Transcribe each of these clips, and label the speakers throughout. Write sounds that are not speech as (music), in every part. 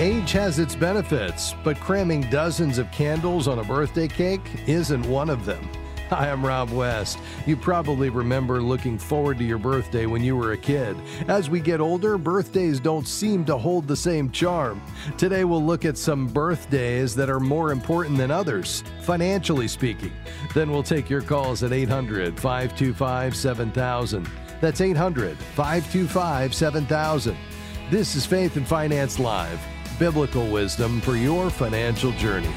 Speaker 1: Age has its benefits, but cramming dozens of candles on a birthday cake isn't one of them. Hi, I'm Rob West. You probably remember looking forward to your birthday when you were a kid. As we get older, birthdays don't seem to hold the same charm. Today, we'll look at some birthdays that are more important than others, financially speaking. Then we'll take your calls at 800 525 7000. That's 800 525 7000. This is Faith and Finance Live biblical wisdom for your financial journey.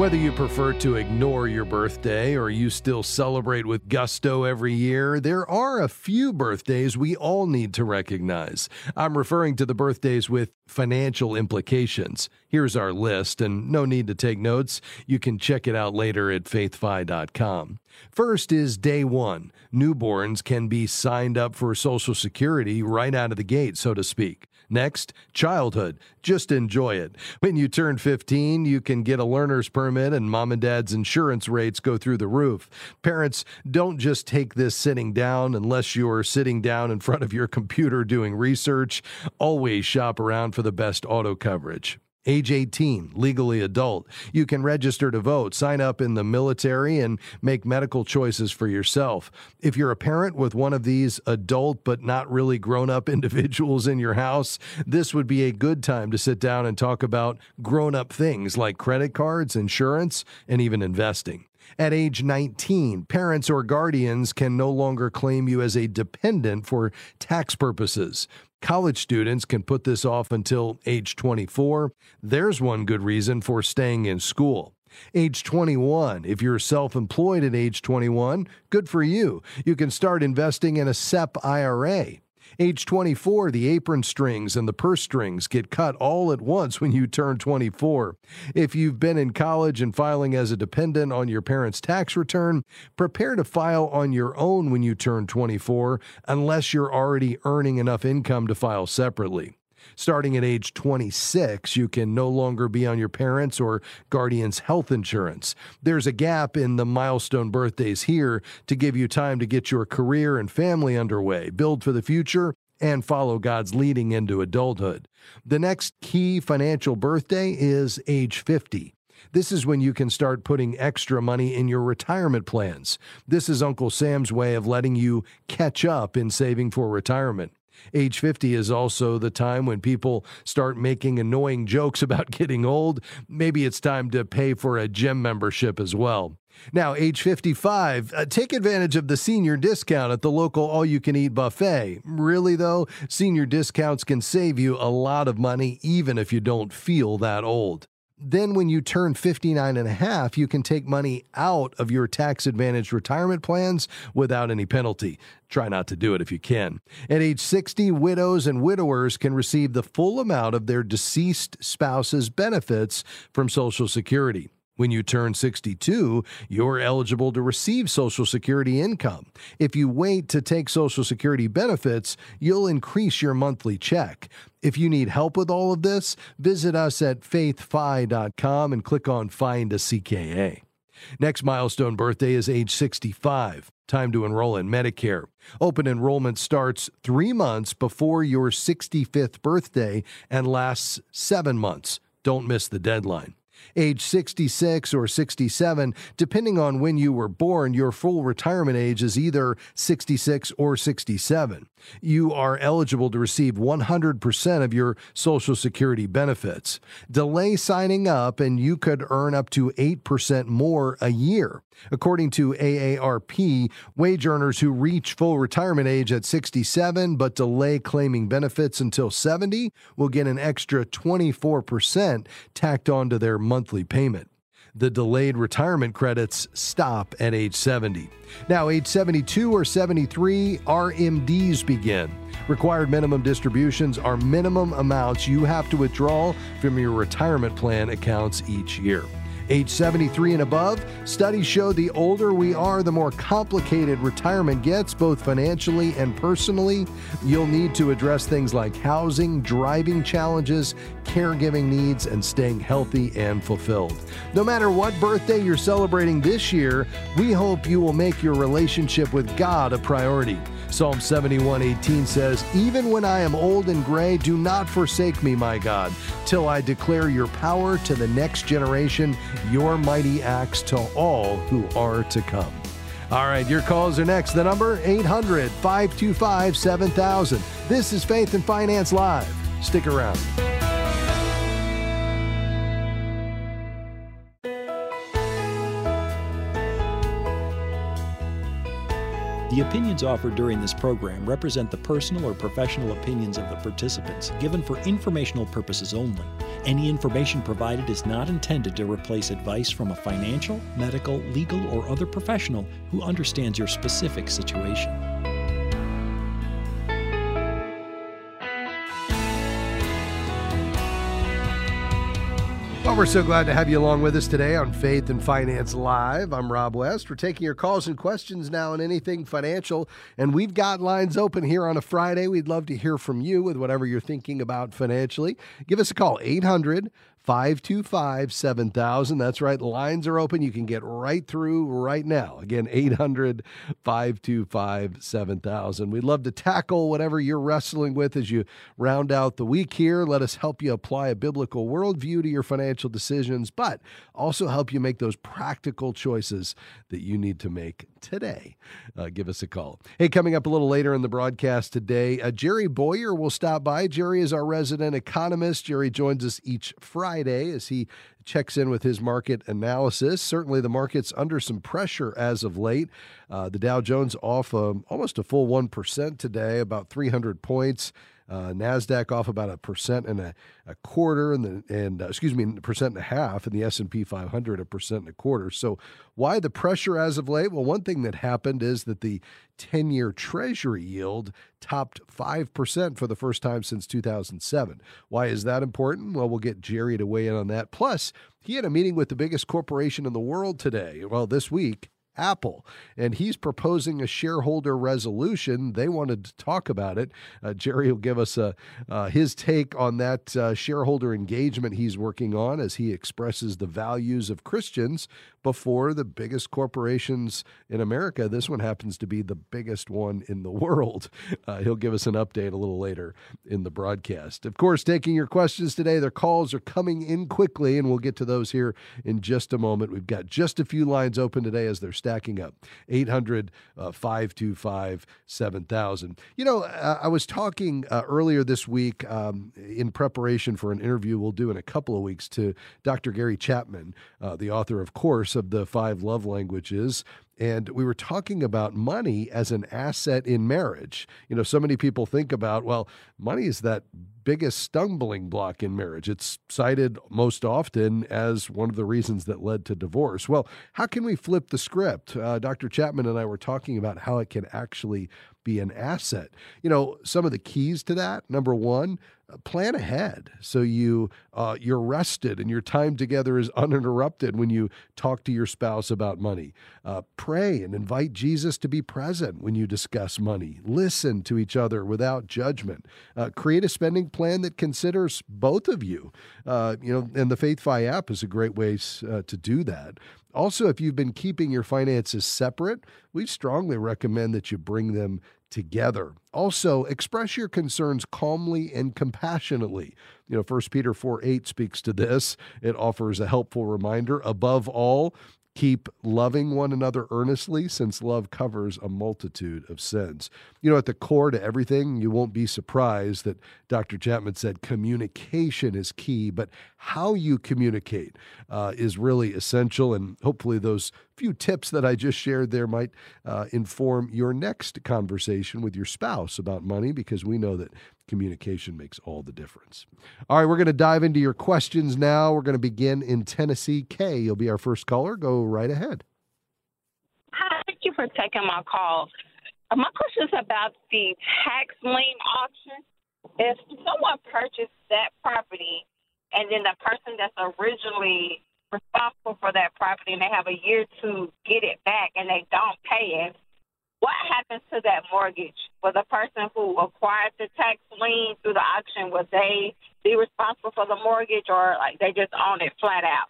Speaker 1: Whether you prefer to ignore your birthday or you still celebrate with gusto every year, there are a few birthdays we all need to recognize. I'm referring to the birthdays with financial implications. Here's our list, and no need to take notes. You can check it out later at faithfi.com. First is day one. Newborns can be signed up for Social Security right out of the gate, so to speak. Next, childhood. Just enjoy it. When you turn 15, you can get a learner's permit and mom and dad's insurance rates go through the roof. Parents, don't just take this sitting down unless you're sitting down in front of your computer doing research. Always shop around for the best auto coverage. Age 18, legally adult. You can register to vote, sign up in the military, and make medical choices for yourself. If you're a parent with one of these adult but not really grown up (laughs) individuals in your house, this would be a good time to sit down and talk about grown up things like credit cards, insurance, and even investing. At age 19, parents or guardians can no longer claim you as a dependent for tax purposes. College students can put this off until age 24. There's one good reason for staying in school. Age 21, if you're self employed at age 21, good for you. You can start investing in a SEP IRA. Age 24, the apron strings and the purse strings get cut all at once when you turn 24. If you've been in college and filing as a dependent on your parents' tax return, prepare to file on your own when you turn 24 unless you're already earning enough income to file separately. Starting at age 26, you can no longer be on your parents' or guardian's health insurance. There's a gap in the milestone birthdays here to give you time to get your career and family underway, build for the future, and follow God's leading into adulthood. The next key financial birthday is age 50. This is when you can start putting extra money in your retirement plans. This is Uncle Sam's way of letting you catch up in saving for retirement. Age 50 is also the time when people start making annoying jokes (laughs) about getting old. Maybe it's time to pay for a gym membership as well. Now, age 55, uh, take advantage of the senior discount at the local all you can eat buffet. Really, though, senior discounts can save you a lot of money even if you don't feel that old. Then, when you turn 59 and a half, you can take money out of your tax advantaged retirement plans without any penalty. Try not to do it if you can. At age 60, widows and widowers can receive the full amount of their deceased spouse's benefits from Social Security. When you turn 62, you're eligible to receive Social Security income. If you wait to take Social Security benefits, you'll increase your monthly check. If you need help with all of this, visit us at faithfi.com and click on Find a CKA. Next milestone birthday is age 65. Time to enroll in Medicare. Open enrollment starts three months before your 65th birthday and lasts seven months. Don't miss the deadline age 66 or 67, depending on when you were born, your full retirement age is either 66 or 67. You are eligible to receive 100% of your Social Security benefits. Delay signing up, and you could earn up to 8% more a year. According to AARP, wage earners who reach full retirement age at 67 but delay claiming benefits until 70 will get an extra 24% tacked onto their monthly payment. The delayed retirement credits stop at age 70. Now, age 72 or 73, RMDs begin. Required minimum distributions are minimum amounts you have to withdraw from your retirement plan accounts each year. Age 73 and above, studies show the older we are, the more complicated retirement gets, both financially and personally. You'll need to address things like housing, driving challenges, caregiving needs, and staying healthy and fulfilled. No matter what birthday you're celebrating this year, we hope you will make your relationship with God a priority. Psalm 71:18 says, "Even when I am old and gray, do not forsake me, my God, till I declare your power to the next generation, your mighty acts to all who are to come." All right, your calls are next. The number 800 525 7000. This is Faith and Finance Live. Stick around.
Speaker 2: The opinions offered during this program represent the personal or professional opinions of the participants, given for informational purposes only. Any information provided is not intended to replace advice from a financial, medical, legal, or other professional who understands your specific situation.
Speaker 1: Well, we're so glad to have you along with us today on Faith and Finance Live. I'm Rob West. We're taking your calls and questions now on anything financial, and we've got lines open here on a Friday. We'd love to hear from you with whatever you're thinking about financially. Give us a call, 800 525 7000. That's right. Lines are open. You can get right through right now. Again, 800 525 7000. We'd love to tackle whatever you're wrestling with as you round out the week here. Let us help you apply a biblical worldview to your financial decisions, but also help you make those practical choices that you need to make today. Uh, give us a call. Hey, coming up a little later in the broadcast today, uh, Jerry Bowyer will stop by. Jerry is our resident economist. Jerry joins us each Friday as he checks in with his market analysis. Certainly, the market's under some pressure as of late. Uh, the Dow Jones off um, almost a full 1% today, about 300 points. Uh, Nasdaq off about a percent and a, a quarter, and the and uh, excuse me, a percent and a half, and the S and P 500 a percent and a quarter. So why the pressure as of late? Well, one thing that happened is that the 10-year Treasury yield topped five percent for the first time since 2007. Why is that important? Well, we'll get Jerry to weigh in on that. Plus, he had a meeting with the biggest corporation in the world today. Well, this week Apple. And he's proposing a shareholder resolution. They wanted to talk about it. Uh, Jerry will give us a, uh, his take on that uh, shareholder engagement he's working on as he expresses the values of Christians before the biggest corporations in America. This one happens to be the biggest one in the world. (laughs) Uh, he'll give us an update a little later in the broadcast. Of course, taking your questions today. Their calls are coming in quickly, and we'll get to those here in just a moment. We've got just a few lines open today as they're stacking up 800 uh, 525 7000. You know, uh, I was talking uh, earlier this week um, in preparation for an interview we'll do in a couple of weeks to Dr. Gary Chapman, uh, the author, of course, of the five love languages and we were talking about money as an asset in marriage. You know, so many people think about, well, money is that biggest stumbling block in marriage. It's cited most often as one of the reasons that led to divorce. Well, how can we flip the script? Uh, Dr. Chapman and I were talking about how it can actually be an asset. You know, some of the keys to that number one, plan ahead so you uh, you're rested and your time together is uninterrupted when you talk to your spouse about money. Uh, pray and invite Jesus to be present when you discuss money. Listen to each other without judgment. Uh, create a spending plan that considers both of you. Uh, you know, and the FaithFi app is a great way uh, to do that. Also, if you've been keeping your finances separate, we strongly recommend that you bring them together. Also, express your concerns calmly and compassionately. You know, 1 Peter 4 8 speaks to this. It offers a helpful reminder. Above all, Keep loving one another earnestly, since love covers a multitude of sins. You know, at the core to everything, you won't be surprised that Dr. Chapman said communication is key, but how you communicate uh, is really essential. And hopefully, those few tips that I just shared there might uh, inform your next conversation with your spouse about money, because we know that communication makes all the difference. All right, we're going to dive into your questions now. We're going to begin in Tennessee. Kay, you'll be our first caller. Go right ahead.
Speaker 3: Hi, thank you for taking my call. Uh, my question is about the tax lien auction. If someone purchased that property and then the person that's originally responsible for that property and they have a year to get it back and they don't pay it, what happens to that mortgage? Will the person who acquired the tax lien through the auction, will they be responsible for the mortgage or like they just own it flat out?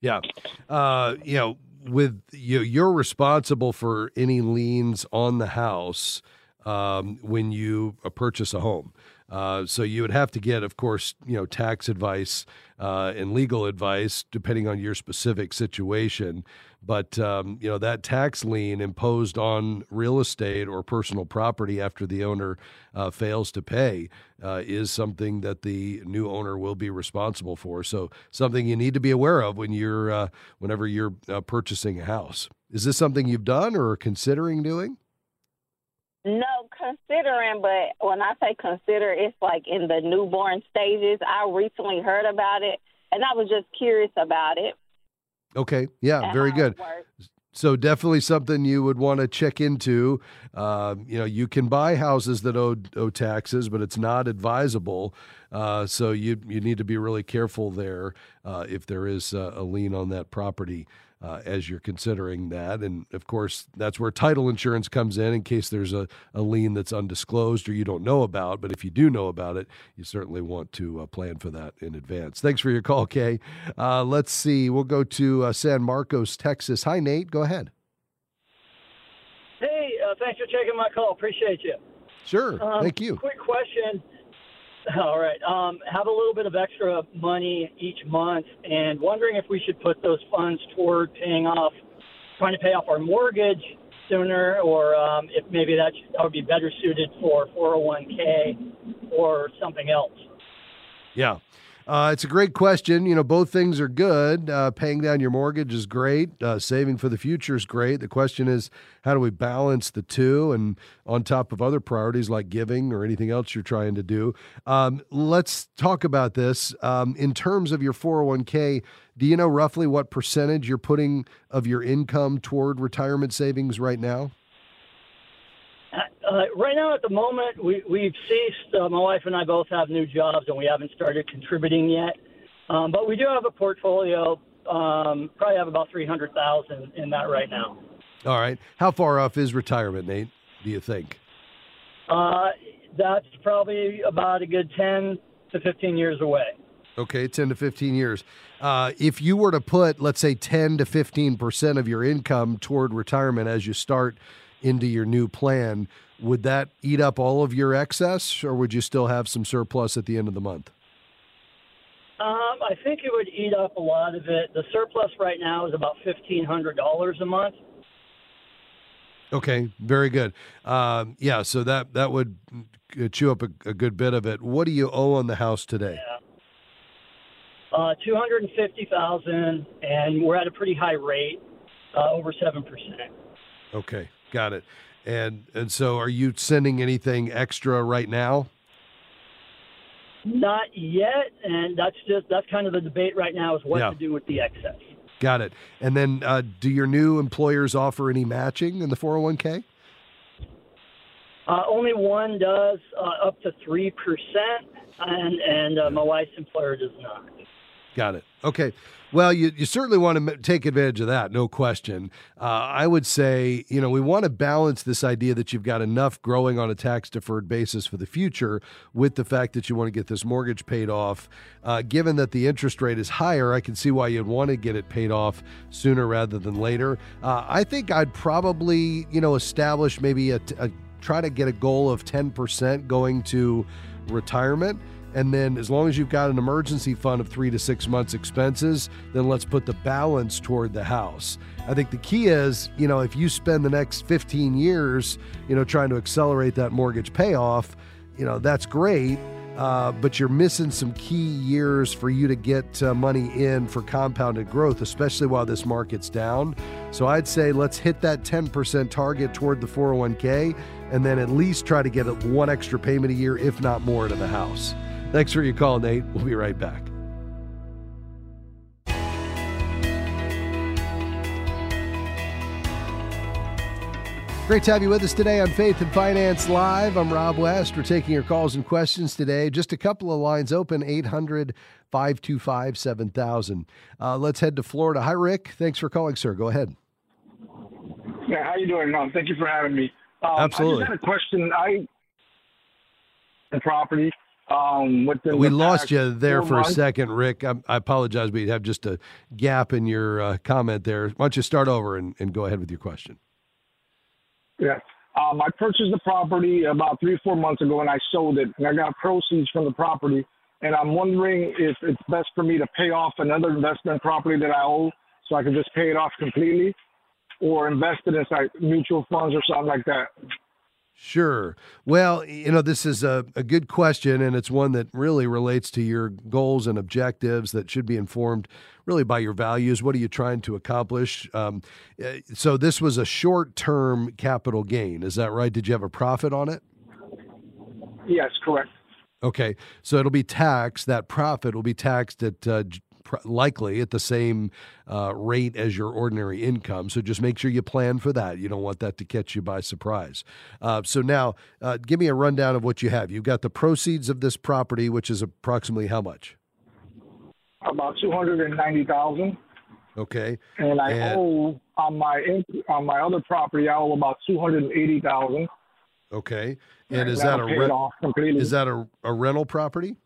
Speaker 1: Yeah. Uh, you know, with you, you're responsible for any liens on the house um, when you purchase a home. Uh, so you would have to get, of course, you know, tax advice uh, and legal advice depending on your specific situation. But um, you know that tax lien imposed on real estate or personal property after the owner uh, fails to pay uh, is something that the new owner will be responsible for. So something you need to be aware of when you're uh, whenever you're purchasing a house. Is this something you've done or are considering doing?
Speaker 3: No, considering, but when I say consider, it's like in the newborn stages. I recently heard about it, and I was just curious about it.
Speaker 1: Okay, yeah, very good. So definitely something you would want to check into. Uh, you know, you can buy houses that owe, owe taxes, but it's not advisable. Uh, so you you need to be really careful there uh, if there is a, a lien on that property uh, as you're considering that. And of course, that's where title insurance comes in in case there's a, a lien that's undisclosed or you don't know about. But if you do know about it, you certainly want to uh, plan for that in advance. Thanks for your call, Kay. Uh, let's see. We'll go to uh, San Marcos, Texas. Hi, Nate. Go ahead.
Speaker 4: Hey, uh, thanks for taking my call. Appreciate you.
Speaker 1: Sure. Um, Thank you.
Speaker 4: Quick question. (laughs) All right. Um, have a little bit of extra money each month, and wondering if we should put those funds toward paying off, trying to pay off our mortgage sooner, or um, if maybe that, should, that would be better suited for 401k or something else.
Speaker 1: Yeah. Uh, it's a great question. You know, both things are good. Uh, paying down your mortgage is great. Uh, saving for the future is great. The question is, how do we balance the two? And on top of other priorities like giving or anything else you're trying to do, um, let's talk about this. Um, in terms of your 401k, do you know roughly what percentage you're putting of your income toward retirement savings right now?
Speaker 4: Uh, right now, at the moment, we, we've ceased. Uh, my wife and I both have new jobs, and we haven't started contributing yet. Um, but we do have a portfolio. Um, probably have about three hundred thousand in that right now.
Speaker 1: All right. How far off is retirement, Nate? Do you think?
Speaker 4: Uh, that's probably about a good ten to fifteen years away.
Speaker 1: Okay, 10 to 15 years. Uh, if you were to put, let's say, 10 to 15% of your income toward retirement as you start into your new plan, would that eat up all of your excess, or would you still have some surplus at the end of the month?
Speaker 4: Um, I think it would eat up a lot of it. The surplus right now is about fifteen hundred dollars a month.
Speaker 1: Okay, very good. Um, yeah, so that that would chew up a, a, good bit of it. What do you owe on the house today?
Speaker 4: Yeah. Uh, two hundred and fifty thousand, and we're at a pretty high rate, uh, over seven percent.
Speaker 1: Okay, got it. And and so, are you sending anything extra right now?
Speaker 4: Not yet, and that's just that's kind of the debate right now is what yeah. to do with the excess.
Speaker 1: Got it. And then, uh, do your new employers offer any matching in the four hundred one k?
Speaker 4: Uh, only one does, uh, up to three percent, and and uh, my wife's employer does not.
Speaker 1: Got it. Okay. Well, you, you certainly want to take advantage of that, no question. Uh, I would say, you know, we want to balance this idea that you've got enough growing on a tax deferred basis for the future with the fact that you want to get this mortgage paid off. Uh, given that the interest rate is higher, I can see why you'd want to get it paid off sooner rather than later. Uh, I think I'd probably, you know, establish maybe a, a try to get a goal of 10% going to retirement and then, as long as you've got an emergency fund of three to six months' expenses, then let's put the balance toward the house. I think the key is, you know, if you spend the next 15 years, you know, trying to accelerate that mortgage payoff, you know, that's great. Uh, but you're missing some key years for you to get uh, money in for compounded growth, especially while this market's down. So I'd say let's hit that 10% target toward the 401k and then at least try to get one extra payment a year, if not more, to the house. Thanks for your call, Nate. We'll be right back. Great to have you with us today on Faith and Finance Live. I'm Rob West. We're taking your calls and questions today. Just a couple of lines open 800 525 7000. Uh, let's head to Florida. Hi, Rick. Thanks for calling, sir. Go ahead.
Speaker 5: Yeah, how you doing? No, thank you for having me.
Speaker 1: Um, Absolutely.
Speaker 5: I just had a question. I property um,
Speaker 1: we lost you there for months. a second, Rick. I, I, apologize. We have just a gap in your uh, comment there. Why don't you start over and, and, go ahead with your question?
Speaker 5: Yeah. Um, I purchased the property about three, or four months ago, and I sold it, and I got proceeds from the property. And I'm wondering if it's best for me to pay off another investment property that I owe, so I can just pay it off completely, or invest it in like mutual funds or something like that.
Speaker 1: Sure. Well, you know, this is a, a good question, and it's one that really relates to your goals and objectives that should be informed really by your values. What are you trying to accomplish? Um, eh, so, this was a short term capital gain. Is that right? Did you have a profit on it?
Speaker 5: Yes, correct.
Speaker 1: Okay. So, it'll be taxed, that profit will be taxed at uh, likely at the same uh, rate as your ordinary income. So just make sure you plan for that. You don't want that to catch you by surprise. Uh, so now, uh, give me a rundown of what you have. You've got the proceeds of this property, which is approximately how much?
Speaker 5: About two hundred and ninety thousand.
Speaker 1: Okay.
Speaker 5: And I and, owe on my on my other property, I owe about two hundred and eighty thousand.
Speaker 1: Okay. And, and is that a rent? Is that a, a rental property?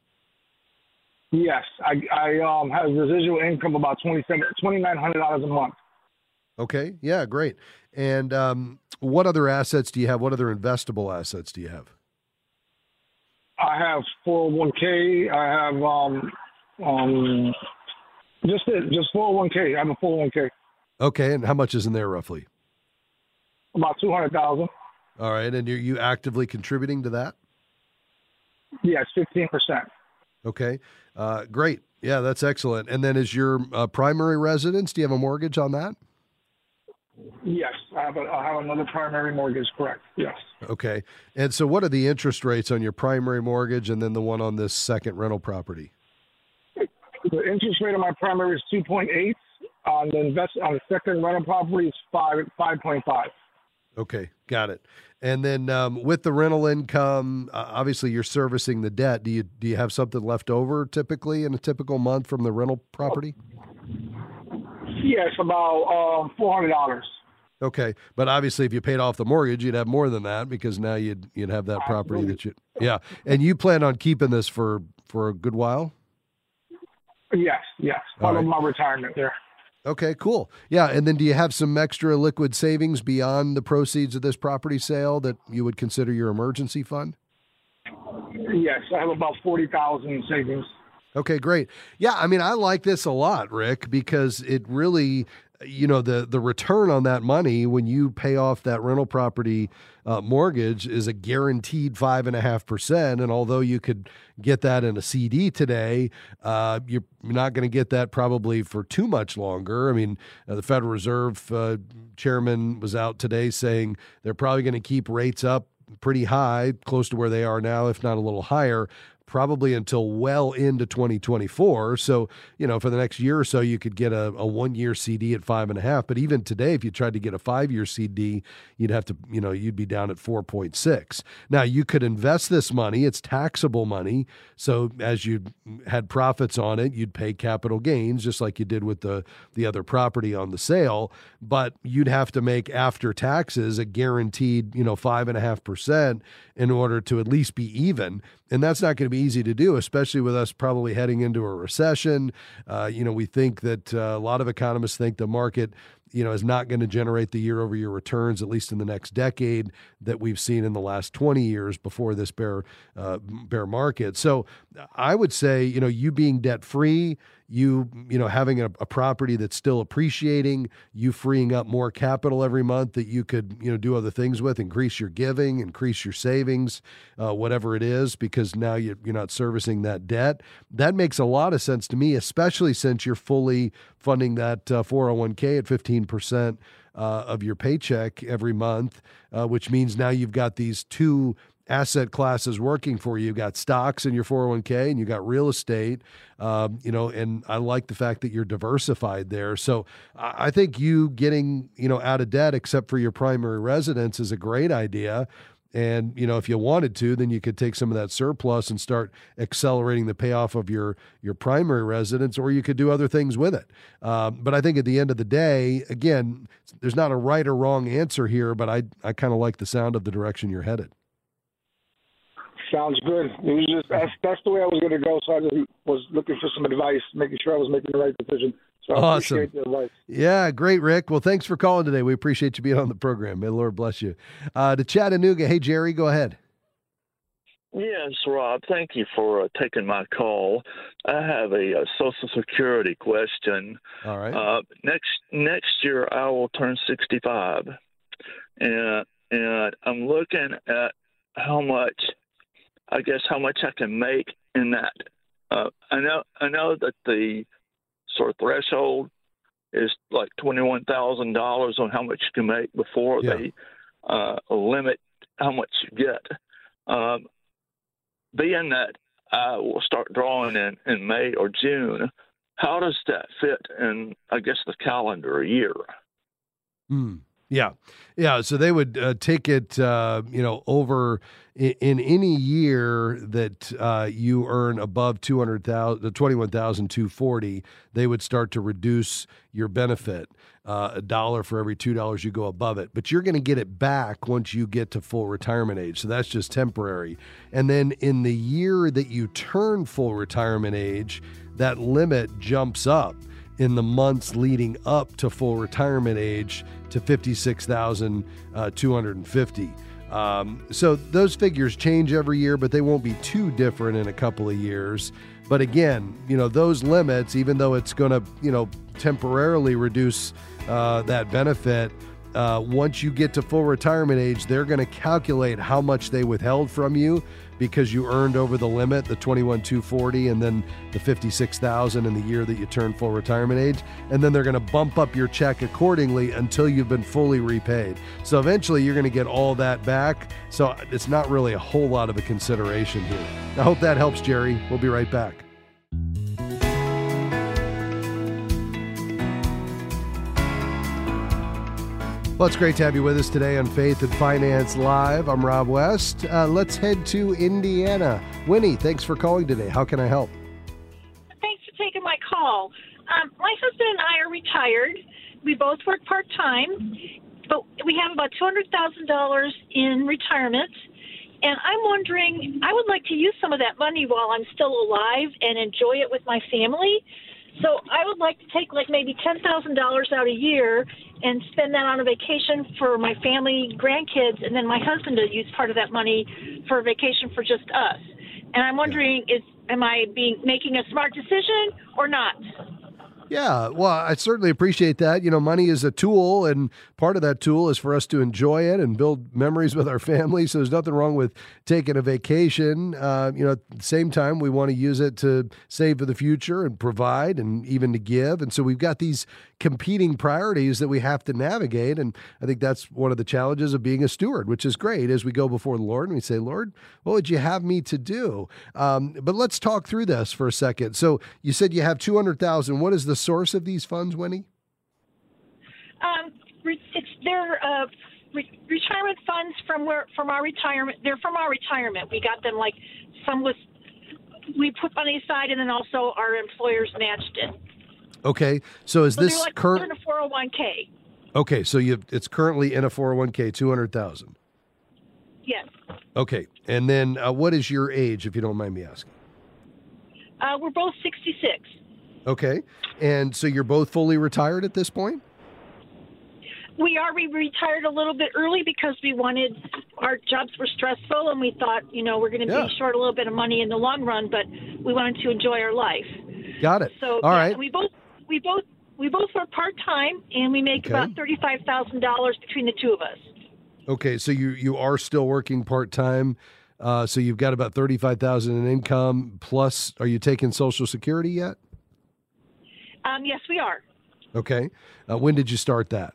Speaker 5: Yes, I I um have residual income about twenty seven twenty nine hundred dollars a month.
Speaker 1: Okay, yeah, great. And um, what other assets do you have? What other investable assets do you have?
Speaker 5: I have 401k. I have um um just it, just 401k. I have a four hundred one k.
Speaker 1: Okay, and how much is in there roughly?
Speaker 5: About two hundred thousand.
Speaker 1: All right, and are you actively contributing to that?
Speaker 5: Yes, fifteen percent.
Speaker 1: Okay, uh, great. Yeah, that's excellent. And then, is your uh, primary residence? Do you have a mortgage on that?
Speaker 5: Yes, I have, a, I have another primary mortgage. Correct. Yes.
Speaker 1: Okay. And so, what are the interest rates on your primary mortgage, and then the one on this second rental property?
Speaker 5: The interest rate on my primary is two point eight. On the invest on the second rental property is five five point five.
Speaker 1: Okay, got it. And then um, with the rental income, uh, obviously you're servicing the debt. Do you do you have something left over typically in a typical month from the rental property?
Speaker 5: Yes, about um, four hundred dollars.
Speaker 1: Okay, but obviously, if you paid off the mortgage, you'd have more than that because now you'd you'd have that property that you yeah. And you plan on keeping this for for a good while.
Speaker 5: Yes, yes, part right. of my retirement there.
Speaker 1: Okay, cool. Yeah, and then do you have some extra liquid savings beyond the proceeds of this property sale that you would consider your emergency fund?
Speaker 5: Yes, I have about 40,000 savings.
Speaker 1: Okay, great. Yeah, I mean, I like this a lot, Rick, because it really you know the the return on that money when you pay off that rental property uh, mortgage is a guaranteed five and a half percent. And although you could get that in a cd today uh, you're not going to get that probably for too much longer. I mean uh, the federal reserve uh, chairman was out today saying they're probably going to keep rates up pretty high, close to where they are now, if not a little higher, probably until well into 2024. So, you know, for the next year or so, you could get a, a one year CD at five and a half. But even today, if you tried to get a five year CD, you'd have to, you know, you'd be down at 4.6. Now, you could invest this money, it's taxable money. So, as you had profits on it, you'd pay capital gains, just like you did with the, the other property on the sale. But you'd have to make after taxes a guaranteed, you know, five and a half percent in order to at least be even. And that's not going to be easy to do, especially with us probably heading into a recession. Uh, you know, we think that uh, a lot of economists think the market you know, is not going to generate the year over year returns, at least in the next decade, that we've seen in the last 20 years before this bear, uh, bear market. So I would say, you know, you being debt free, you you know having a, a, property that's still appreciating you freeing up more capital every month that you could you know do other things with increase your giving increase your savings uh, whatever it is because now you're, you're not servicing that debt. That makes a lot of sense to me especially since you're fully funding that uh, 401k at 15% uh, of your paycheck every month uh, which means now you've got these two asset classes working for you. You've got stocks in your 401k and you got real estate, um, you know, and I like the fact that you're diversified there. So I think you getting, you know, out of debt except for your primary residence is a great idea. And you know, if you wanted to, then you could take some of that surplus and start accelerating the payoff of your your primary residence, or you could do other things with it. Um, but I think at the end of the day, again, there's not a right or wrong answer here. But I I kind of like the sound of the direction you're headed.
Speaker 5: Sounds good. It was just that's that's the way I was going to go. So I just was looking for some advice, making sure I was making the right decision. So I
Speaker 1: Awesome.
Speaker 5: appreciate the advice.
Speaker 1: Yeah, great, Rick. Well, thanks for calling today. We appreciate you being on the program. May the Lord bless you. Uh, to Chattanooga, hey, Jerry, go ahead.
Speaker 6: Yes, Rob. Thank you for uh, taking my call. I have a, uh Social Security question.
Speaker 1: All right.
Speaker 6: Uh, next next year, I will turn 65, and and I'm looking at how much, I guess, how much I can make in that. Uh, I know I know that the sort of threshold is like twenty one thousand dollars on how much you can make before
Speaker 1: Yeah.
Speaker 6: they uh, limit how much you get. Um, being that I will start drawing in, in May or June, how does that fit in, I guess, the calendar year?
Speaker 1: Hmm. Yeah, yeah. So they would uh, take it, uh, you know, over in, any year that uh, you earn above two hundred thousand, the twenty one thousand two forty. They would start to reduce your benefit uh, a dollar for every two dollars you go above it. But you're going to get it back once you get to full retirement age. So that's just temporary. And then in the year that you turn full retirement age, that limit jumps up in the months leading up to full retirement age to 56,250. Um, so those figures change every year, but they won't be too different in a couple of years. But again, you know, those limits, even though it's going to, you know, temporarily reduce uh, that benefit, uh, once you get to full retirement age, they're going to calculate how much they withheld from you because you earned over the limit, the 21,240, and then the 56,000 in the year that you turn full retirement age. And then they're going to bump up your check accordingly until you've been fully repaid. So eventually you're going to get all that back. So it's not really a whole lot of a consideration here. I hope that helps, Jerry. We'll be right back. Well, it's great to have you with us today on Faith and Finance Live. I'm Rob West. Uh, let's head to Indiana. Winnie, thanks for calling today. How can I help?
Speaker 7: Thanks for taking my call. Um, my husband and I are retired. We both work part time, but we have about two hundred thousand dollars in retirement. And I'm wondering, I would like to use some of that money while I'm still alive and enjoy it with my family. So I would like to take like maybe ten thousand dollars out a year and spend that on a vacation for my family, grandkids, and then my husband to use part of that money for a vacation for just us. And I'm wondering, is am I being making a smart decision or not?
Speaker 1: Yeah, well, I certainly appreciate that. You know, money is a tool, and part of that tool is for us to enjoy it and build memories with our (laughs) family. So there's nothing wrong with taking a vacation. Uh, you know, at the same time, we want to use it to save for the future and provide and even to give. And so we've got these competing priorities that we have to navigate. And I think that's one of the challenges of being a steward, which is great as we go before the Lord and we say, Lord, what would you have me to do? Um, but let's talk through this for a second. So you said you have 200,000. What is the source of these funds, Winnie?
Speaker 7: Um, it's their uh, re- retirement funds from where from our retirement. They're from our retirement. We got them like some was we put money aside, and then also our employers matched it.
Speaker 1: Okay. So is
Speaker 7: So
Speaker 1: this
Speaker 7: like
Speaker 1: current?
Speaker 7: in a 401k.
Speaker 1: Okay. So you it's currently in a 401k, 200,000.
Speaker 7: Yes.
Speaker 1: Okay. And then uh, what is your age, if you don't mind me asking?
Speaker 7: Uh, we're both 66.
Speaker 1: Okay. And so you're both fully retired at this point?
Speaker 7: We are we retired a little bit early because we wanted our jobs were stressful, and we thought, you know, we're going to
Speaker 1: Yeah.
Speaker 7: be short a little bit of money in the long run, but we wanted to enjoy our life.
Speaker 1: Got it.
Speaker 7: So
Speaker 1: All right.
Speaker 7: we both we both we both work part time, and we make
Speaker 1: Okay.
Speaker 7: about thirty five thousand dollars between the two of us.
Speaker 1: Okay. So you you are still working part time. Uh, so you've got about thirty five thousand in income. Plus, are you taking Social Security yet?
Speaker 7: Um, yes, we are.
Speaker 1: Okay. Uh, when did you start that?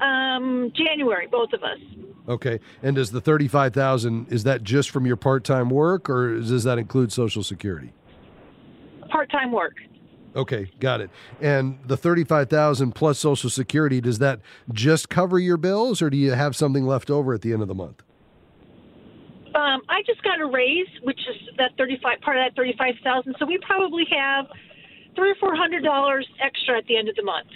Speaker 7: Um, January, both of us.
Speaker 1: Okay. And does the thirty five thousand is that just from your part time work, or does that include Social Security?
Speaker 7: Part time work.
Speaker 1: Okay, got it. And the thirty-five thousand plus Social Security does that just cover your bills, or do you have something left over at the end of the month?
Speaker 7: Um, I just got a raise, which is that thirty five part of that thirty five thousand. So we probably have three or four hundred dollars extra at the end of the month.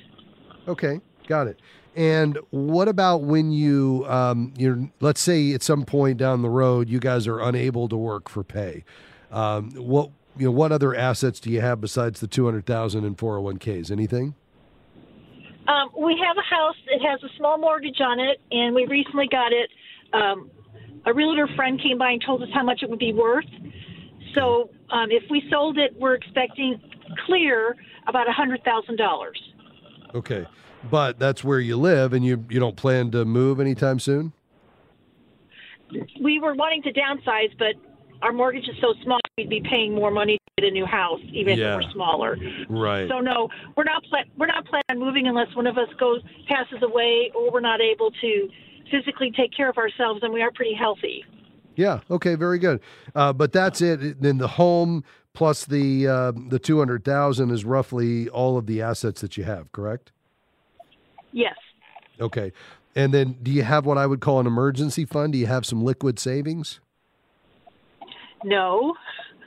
Speaker 1: Okay, got it. And what about when you, um, you're, let's say at some point down the road, you guys are unable to work for pay. Um, what you know, what other assets do you have besides the 200,000 in 401ks? Anything?
Speaker 7: Um, we have a house. It has a small mortgage on it, and we recently got it. Um, a realtor friend came by and told us how much it would be worth. So um, if we sold it, we're expecting clear about a hundred thousand dollars.
Speaker 1: Okay, but that's where you live, and you you don't plan to move anytime soon.
Speaker 7: We were wanting to downsize, but our mortgage is so small, we'd be paying more money to get a new house, even
Speaker 1: Yeah.
Speaker 7: if it were smaller.
Speaker 1: Right.
Speaker 7: So no, we're not pla- we're not planning on moving unless one of us goes passes away or we're not able to physically take care of ourselves, and we are pretty healthy.
Speaker 1: Yeah. Okay. Very good. Uh, but that's it. Then the home plus the uh, the two hundred thousand is roughly all of the assets that you have. Correct.
Speaker 7: Yes.
Speaker 1: Okay. And then, do you have what I would call an emergency fund? Do you have some liquid savings?
Speaker 7: No.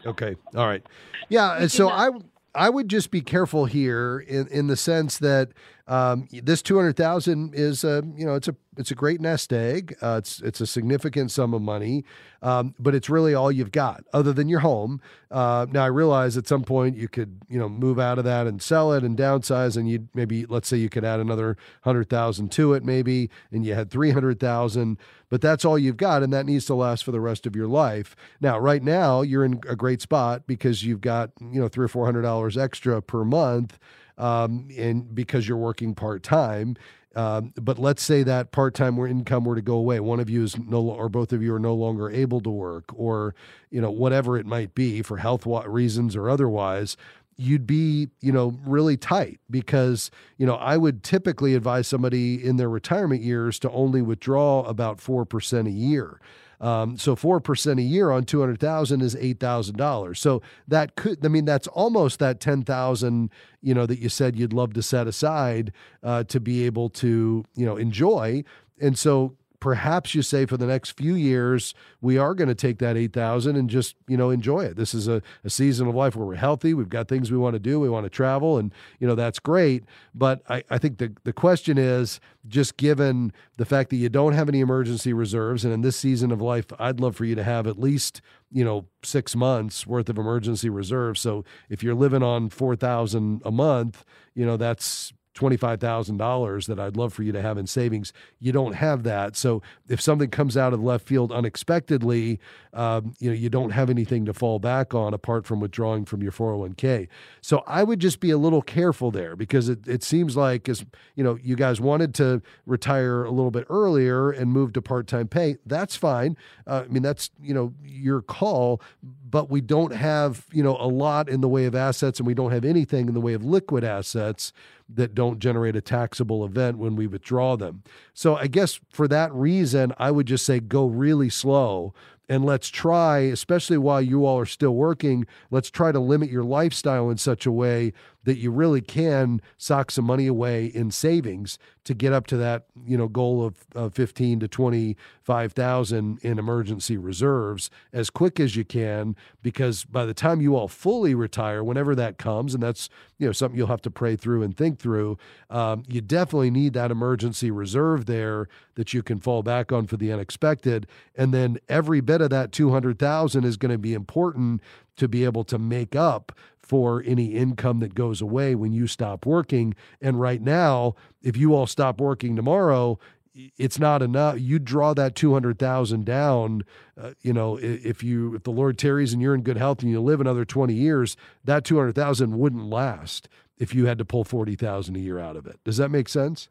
Speaker 1: Okay. All right. Yeah. So I I would just be careful here in in the sense that um, this two hundred thousand is a you know it's a it's a great nest egg. Uh, it's it's a significant sum of money, um, but it's really all you've got other than your home. Uh, now I realize at some point you could you know move out of that and sell it and downsize, and you maybe let's say you could add another hundred thousand to it maybe, and you had three hundred thousand. But that's all you've got, and that needs to last for the rest of your life. Now, right now, you're in a great spot because you've got you know three or four hundred dollars extra per month um, and because you're working part time. Um, but let's say that part time income were to go away. One of you is no, or both of you are no longer able to work, or you know whatever it might be for health reasons or otherwise. You'd be, you know, really tight because, you know, I would typically advise somebody in their retirement years to only withdraw about 4% a year. Um, so four percent a year on two hundred thousand is eight thousand dollars. So that could, I mean, that's almost that ten thousand, you know, that you said you'd love to set aside uh, to be able to, you know, enjoy. And so perhaps you say for the next few years we are going to take that 8000 and just you know enjoy it. This is a, a season of life where we're healthy we've got things we want to do we want to travel and you know that's great. But i, I think the, the question is just given the fact that you don't have any emergency reserves and in this season of life i'd love for you to have at least you know six months worth of emergency reserves. So if you're living on 4000 a month you know that's $25,000 that I'd love for you to have in savings. You don't have that. So if something comes out of left field unexpectedly, um, you know, you don't have anything to fall back on apart from withdrawing from your 401k. So I would just be a little careful there because it, it seems like as you know, you guys wanted to retire a little bit earlier and move to part-time pay. That's fine. Uh, I mean, that's, you know, your call, but we don't have, you know, a lot in the way of assets and we don't have anything in the way of liquid assets that don't generate a taxable event when we withdraw them. So I guess for that reason, I would just say go really slow and let's try, especially while you all are still working, let's try to limit your lifestyle in such a way that you really can sock some money away in savings to get up to that you know goal of, of 15 to 25,000 in emergency reserves as quick as you can because by the time you all fully retire whenever that comes and that's you know something you'll have to pray through and think through um, you definitely need that emergency reserve there that you can fall back on for the unexpected and then every bit of that 200,000 is going to be important to be able to make up for any income that goes away when you stop working. And right now, if you all stop working tomorrow, it's not enough. You draw that two hundred thousand down. Uh, you know, if you if the Lord tarries and you're in good health and you live another twenty years, that two hundred thousand wouldn't last if you had to pull forty thousand a year out of it. Does that make sense?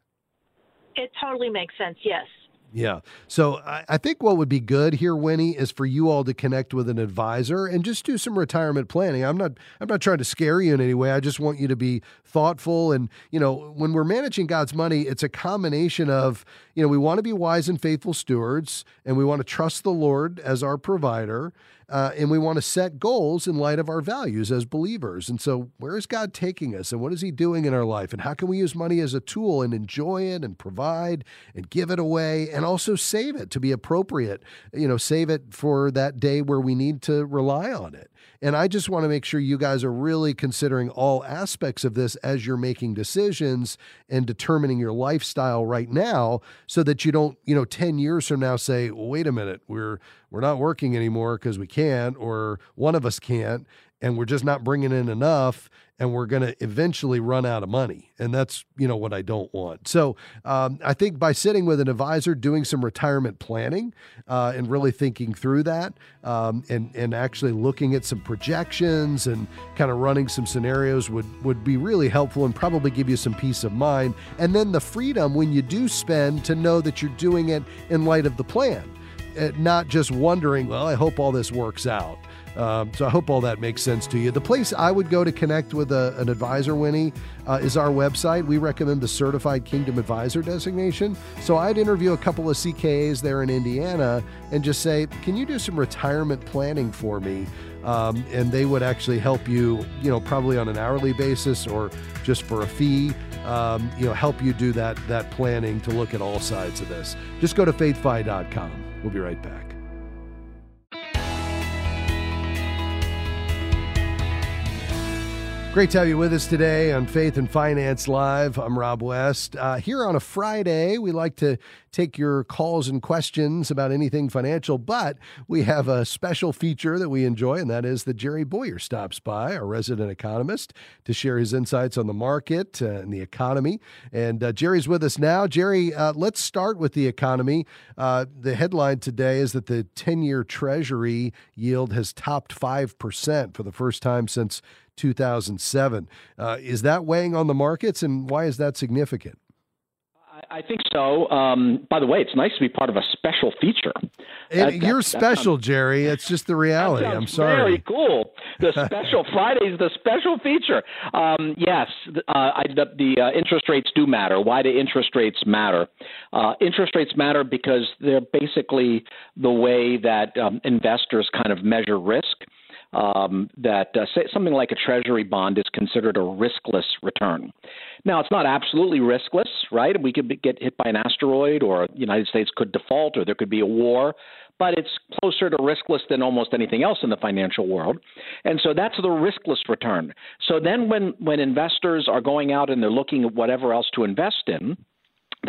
Speaker 7: It totally makes sense. Yes.
Speaker 1: Yeah. So I, I think what would be good here, Winnie, is for you all to connect with an advisor and just do some retirement planning. I'm not I'm not trying to scare you in any way. I just want you to be thoughtful. And, you know, when we're managing God's money, it's a combination of, you know, we want to be wise and faithful stewards, and we want to trust the Lord as our provider. Uh, and we want to set goals in light of our values as believers. And so, where is God taking us, and what is He doing in our life, and how can we use money as a tool and enjoy it, and provide, and give it away, and also save it to be appropriate? You know, save it for that day where we need to rely on it. And I just want to make sure you guys are really considering all aspects of this as you're making decisions and determining your lifestyle right now so that you don't, you know, 10 years from now say, wait a minute, we're we're not working anymore because we can't or one of us can't and we're just not bringing in enough and we're going to eventually run out of money. And that's you know what i don't want. So um, i think by sitting with an advisor doing some retirement planning uh, and really thinking through that um, and and actually looking at some projections and kind of running some scenarios would would be really helpful and probably give you some peace of mind. And then the freedom when you do spend to know that you're doing it in light of the plan uh, not just wondering well i hope all this works out um, so I hope all that makes sense to you. The place I would go to connect with a, an advisor, Winnie, uh, is our website. We recommend the Certified Kingdom Advisor designation. So I'd interview a couple of CKAs there in Indiana and just say, "Can you do some retirement planning for me?" Um, and they would actually help you, you know, probably on an hourly basis or just for a fee. Um, you know, help you do that that planning to look at all sides of this. Just go to faithfi.com. We'll be right back. Great to have you with us today on Faith and Finance Live. I'm Rob West. Uh, here on a Friday, we like to take your calls and questions about anything financial, but we have a special feature that we enjoy, and that is that Jerry Bowyer stops by, our resident economist, to share his insights on the market uh, and the economy. And uh, Jerry's with us now. Jerry, uh, let's start with the economy. Uh, the headline today is that the 10 year Treasury yield has topped 5% for the first time since 2007. Uh, is that weighing on the markets, and why is that significant?
Speaker 8: I think so. Um, by the way, it's nice to be part of a special feature.
Speaker 1: That, you're that, special, sounds, Jerry. It's just the reality. I'm sorry.
Speaker 8: Very cool. The (laughs) special Friday's the special feature. Um, yes, uh, I, the, the uh, interest rates do matter. Why do interest rates matter? Uh, interest rates matter because they're basically the way that um, investors kind of measure risk um, that uh, something like a treasury bond is considered a riskless return. Now, it's not absolutely riskless, right? We could be, get hit by an asteroid, or the United States could default, or there could be a war. But it's closer to riskless than almost anything else in the financial world, and so that's the riskless return. So then, when when investors are going out and they're looking at whatever else to invest in,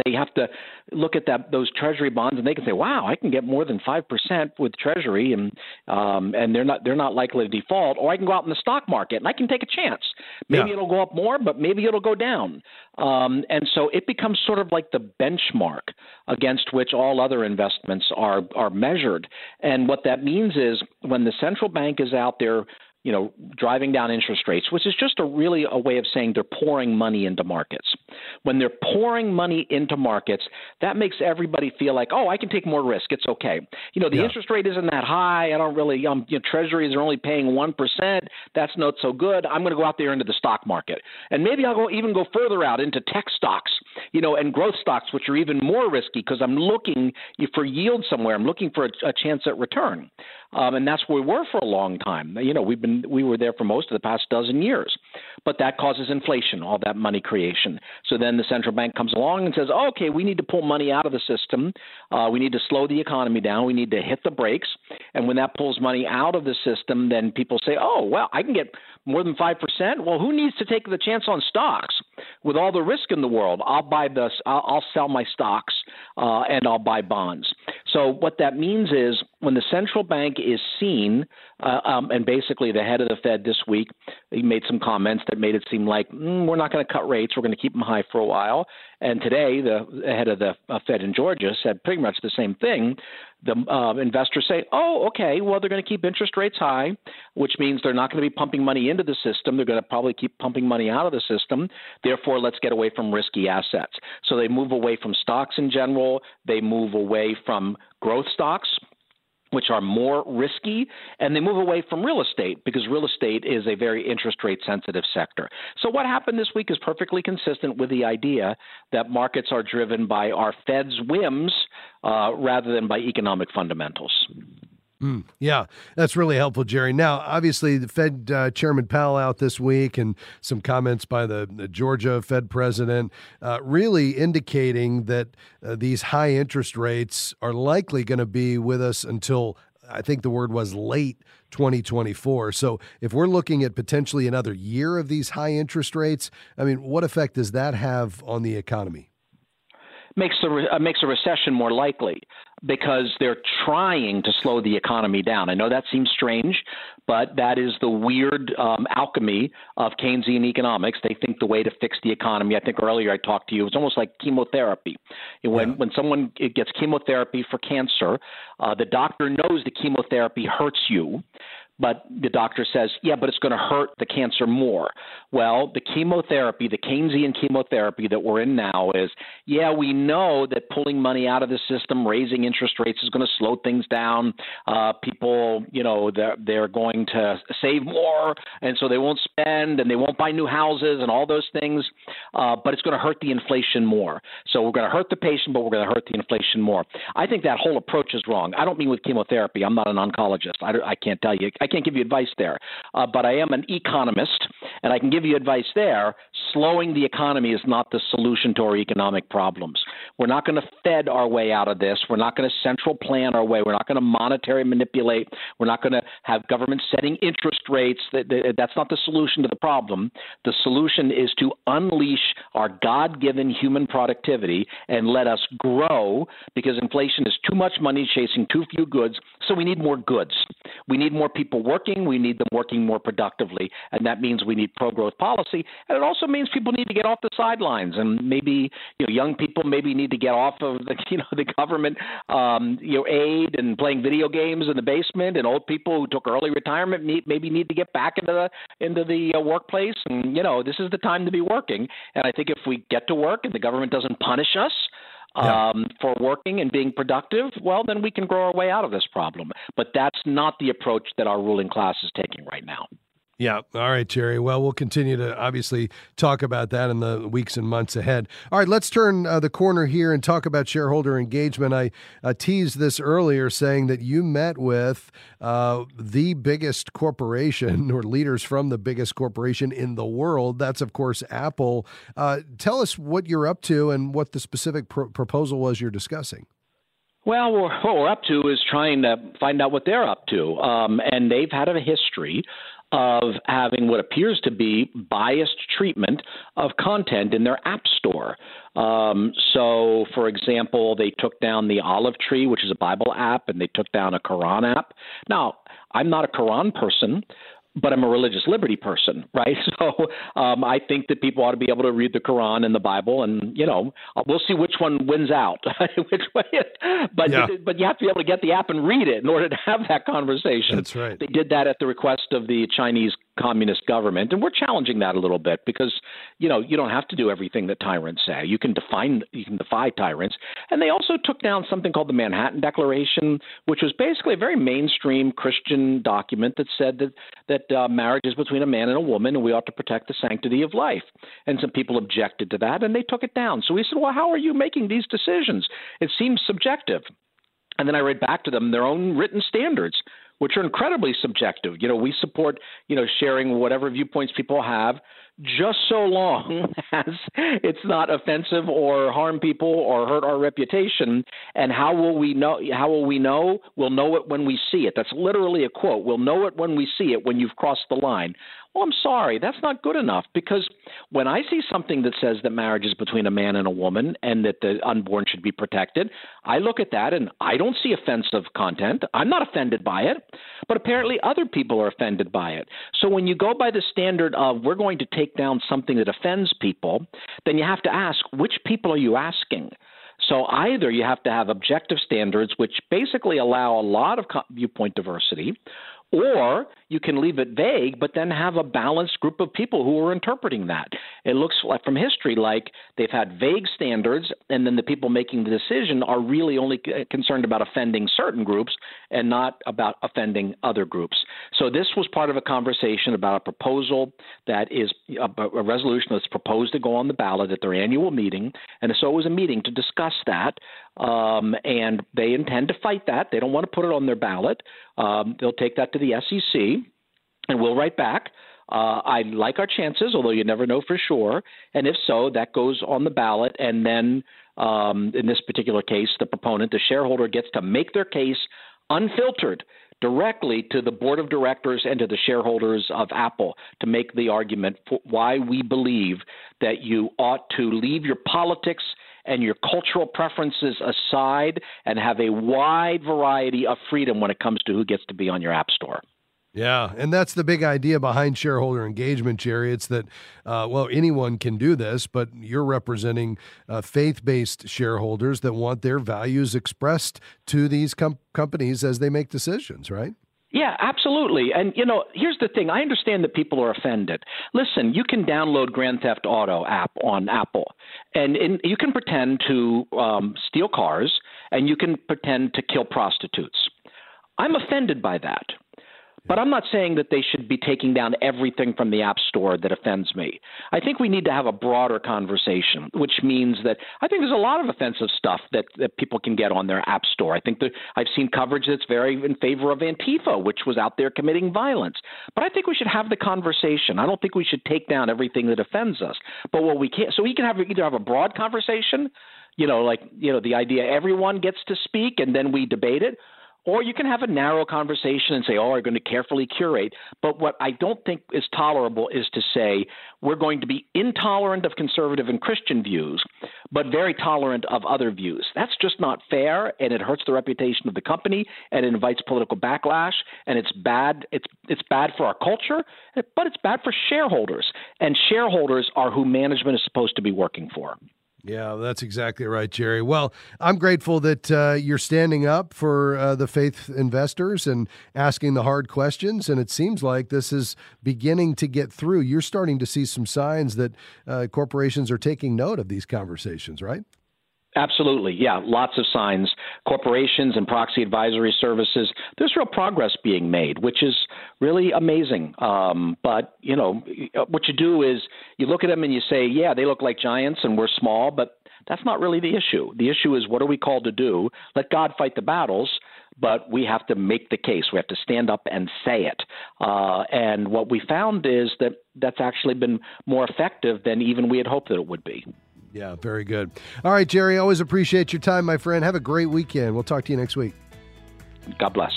Speaker 8: they have to look at that those treasury bonds and they can say wow i can get more than 5% with treasury and um, and they're not they're not likely to default or i can go out in the stock market and i can take a chance. Maybe yeah. it'll go up more but maybe it'll go down. Um, and so it becomes sort of like the benchmark against which all other investments are are measured. And what that means is when the central bank is out there you know, driving down interest rates, which is just a really a way of saying they're pouring money into markets. When they're pouring money into markets, that makes everybody feel like, oh, I can take more risk. It's okay. You know, the yeah. interest rate isn't that high. I don't really, um, you know, treasuries are only paying one percent. That's not so good. I'm going to go out there into the stock market, and maybe I'll go even go further out into tech stocks, you know, and growth stocks, which are even more risky because I'm looking for yield somewhere. I'm looking for a, a chance at return um, and that's where we were for a long time. You know, we've been we were there for most of the past dozen years, but that causes inflation, all that money creation. So then the central bank comes along and says, oh, "Okay, we need to pull money out of the system. Uh, we need to slow the economy down. We need to hit the brakes." And when that pulls money out of the system, then people say, "Oh, well, I can get more than five percent. Well, who needs to take the chance on stocks with all the risk in the world? I'll buy this. I'll, I'll sell my stocks uh, and I'll buy bonds." So what that means is when the central bank is seen, uh, um, and basically the head of the Fed this week, he made some comments that made it seem like mm, we're not going to cut rates, we're going to keep them high for a while. And today, the head of the uh, Fed in Georgia said pretty much the same thing. The uh, investors say, "Oh, okay, well they're going to keep interest rates high, which means they're not going to be pumping money into the system. They're going to probably keep pumping money out of the system. Therefore, let's get away from risky assets." So they move away from stocks in general. They move away from growth stocks which are more risky, and they move away from real estate because real estate is a very interest rate sensitive sector. So, what happened this week is perfectly consistent with the idea that markets are driven by our Fed's whims uh, rather than by economic fundamentals.
Speaker 1: Mm, yeah, that's really helpful, Jerry. Now, obviously, the Fed uh, Chairman Powell out this week, and some comments by the, the Georgia Fed president, uh, really indicating that uh, these high interest rates are likely going to be with us until I think the word was late 2024. So, if we're looking at potentially another year of these high interest rates, I mean, what effect does that have on the economy?
Speaker 8: Makes the uh, makes a recession more likely because they're trying to slow the economy down. I know that seems strange, but that is the weird um, alchemy of Keynesian economics. They think the way to fix the economy. I think earlier I talked to you. It's almost like chemotherapy. When yeah. when someone gets chemotherapy for cancer, uh, the doctor knows the chemotherapy hurts you but the doctor says, yeah, but it's going to hurt the cancer more. Well, the chemotherapy, the Keynesian chemotherapy that we're in now is, yeah, we know that pulling money out of the system, raising interest rates is going to slow things down. Uh, people, you know, they're, they're going to save more, and so they won't spend and they won't buy new houses and all those things, uh, but it's going to hurt the inflation more. So we're going to hurt the patient, but we're going to hurt the inflation more. I think that whole approach is wrong. I don't mean with chemotherapy. I'm not an oncologist. I, I can't tell you. I can't give you advice there, uh, but I am an economist, and I can give you advice there. Slowing the economy is not the solution to our economic problems. We're not going to Fed our way out of this. We're not going to central plan our way. We're not going to monetary manipulate. We're not going to have government setting interest rates. That's not the solution to the problem. The solution is to unleash our God given human productivity and let us grow because inflation is too much money chasing too few goods. So we need more goods. We need more people people working. We need them working more productively, and that means we need pro-growth policy. And it also means people need to get off the sidelines, and maybe you know young people maybe need to get off of the (laughs) you know the government um, you know aid and playing video games in the basement, and old people who took early retirement need, maybe need to get back into the into the uh, workplace. And you know this is the time to be working. And I think if we get to work and the government doesn't punish us um, for working and being productive, well, then we can grow our way out of this problem. But that's not the approach that our ruling class is taking right now.
Speaker 1: Yeah. All right, Jerry. Well, we'll continue to obviously talk about that in the weeks and months ahead. All right, let's turn uh, the corner here and talk about shareholder engagement. I uh, teased this earlier saying that you met with uh, the biggest corporation (laughs) or leaders from the biggest corporation in the world. That's, of course, Apple. Uh, tell us what you're up to and what the specific pr- proposal was you're discussing.
Speaker 8: Well, what we're up to is trying to find out what they're up to. Um, and they've had a history of having what appears to be biased treatment of content in their app store. Um, so, for example, they took down the Olive Tree, which is a Bible app, and they took down a Quran app. Now, I'm not a Quran person, but I'm a religious liberty person, (laughs) right? So um, I think that people ought to be able to read the Quran and the Bible, and you know, we'll see which one wins out, (laughs) which way. but yeah. but you have to be able to get the app and read it in order to have that conversation.
Speaker 1: That's right.
Speaker 8: They did that at the request of the Chinese communist government, and we're challenging that a little bit because you know you don't have to do everything that tyrants say. You can define you can defy tyrants, and they also took down something called the Manhattan Declaration, which was basically a very mainstream Christian document that said that that uh, marriage is between a man and a woman, and we ought to protect the sanctity of life. And some people objected to that, and they took it down. So we said, well, how are you making these decisions? It seems subjective. And then I read back to them their own written standards which are incredibly subjective. You know, we support, you know, sharing whatever viewpoints people have just so long (laughs) as it's not offensive or harm people or hurt our reputation. And how will we know? How will we know? We'll know it when we see it. That's literally a quote. We'll know it when we see it. When you've crossed the line. Well, I'm sorry, that's not good enough because when I see something that says that marriage is between a man and a woman and that the unborn should be protected, I look at that and I don't see offensive content. I'm not offended by it, but apparently other people are offended by it. So when you go by the standard of we're going to take down something that offends people, then you have to ask which people are you asking? So either you have to have objective standards, which basically allow a lot of viewpoint diversity, or you can leave it vague, but then have a balanced group of people who are interpreting that. It looks like from history like they've had vague standards, and then the people making the decision are really only concerned about offending certain groups and not about offending other groups. So this was part of a conversation about a proposal that is a, a resolution that's proposed to go on the ballot at their annual meeting, and so it was a meeting to discuss that. Um, and they intend to fight that. They don't want to put it on their ballot. Um, they'll take that to the SEC, and we'll write back. Uh, I like our chances, although you never know for sure. And if so, that goes on the ballot, and then um, in this particular case, the proponent, the shareholder, gets to make their case unfiltered directly to the board of directors and to the shareholders of Apple to make the argument for why we believe that you ought to leave your politics and your cultural preferences aside and have a wide variety of freedom when it comes to who gets to be on your app store.
Speaker 1: Yeah, and that's the big idea behind shareholder engagement, Jerry. It's that, uh, well, anyone can do this, but you're representing uh, faith based shareholders that want their values expressed to these com- companies as they make decisions, right?
Speaker 8: Yeah, absolutely. And you know, here's the thing. I understand that people are offended. Listen, you can download Grand Theft Auto app on Apple, and you can pretend to um, steal cars, and you can pretend to kill prostitutes. I'm offended by that. But I'm not saying that they should be taking down everything from the App Store that offends me. I think we need to have a broader conversation, which means that I think there's a lot of offensive stuff that, that people can get on their App Store. I think that I've seen coverage that's very in favor of Antifa, which was out there committing violence. But I think we should have the conversation. I don't think we should take down everything that offends us. But what we can't, so we can have either have a broad conversation you know, like you know, the idea everyone gets to speak and then we debate it, or you can have a narrow conversation and say, oh, we're going to carefully curate. But what I don't think is tolerable is to say we're going to be intolerant of conservative and Christian views, but very tolerant of other views. That's just not fair, and it hurts the reputation of the company, and it invites political backlash, and it's bad. It's it's bad for our culture, but it's bad for shareholders, and shareholders are who management is supposed to be working for.
Speaker 1: Yeah, that's exactly right, Jerry. Well, I'm grateful that uh, you're standing up for uh, the faith investors and asking the hard questions. And it seems like this is beginning to get through. You're starting to see some signs that uh, corporations are taking note of these conversations, right?
Speaker 8: Absolutely. Yeah, lots of signs. Corporations and proxy advisory services, there's real progress being made, which is really amazing. Um, but, you know, what you do is you look at them and you say, yeah, they look like giants and we're small, but that's not really the issue. The issue is what are we called to do? Let God fight the battles, but we have to make the case. We have to stand up and say it. Uh, and what we found is that that's actually been more effective than even we had hoped that it would be.
Speaker 1: Yeah, very good. All right, Jerry, always appreciate your time, my friend. Have a great weekend. We'll talk to you next week.
Speaker 8: God bless.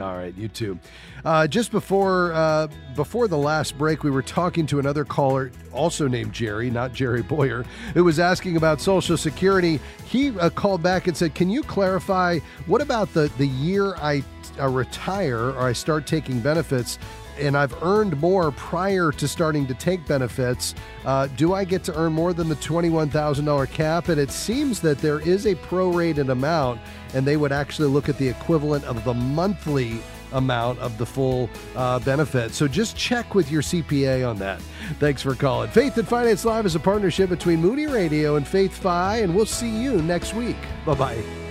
Speaker 1: All right, you too. Uh, just before uh, before the last break, we were talking to another caller, also named Jerry, not Jerry Bowyer, who was asking about Social Security. He uh, called back and said, "Can you clarify what about the the year I uh, retire or I start taking benefits? And I've earned more prior to starting to take benefits, uh, do I get to earn more than the $21,000 cap? And it seems that there is a prorated amount, and they would actually look at the equivalent of the monthly amount of the full uh, benefit. So just check with your CPA on that. Thanks for calling. Faith and Finance Live is a partnership between Moody Radio and Faith Fi, and we'll see you next week. Bye bye.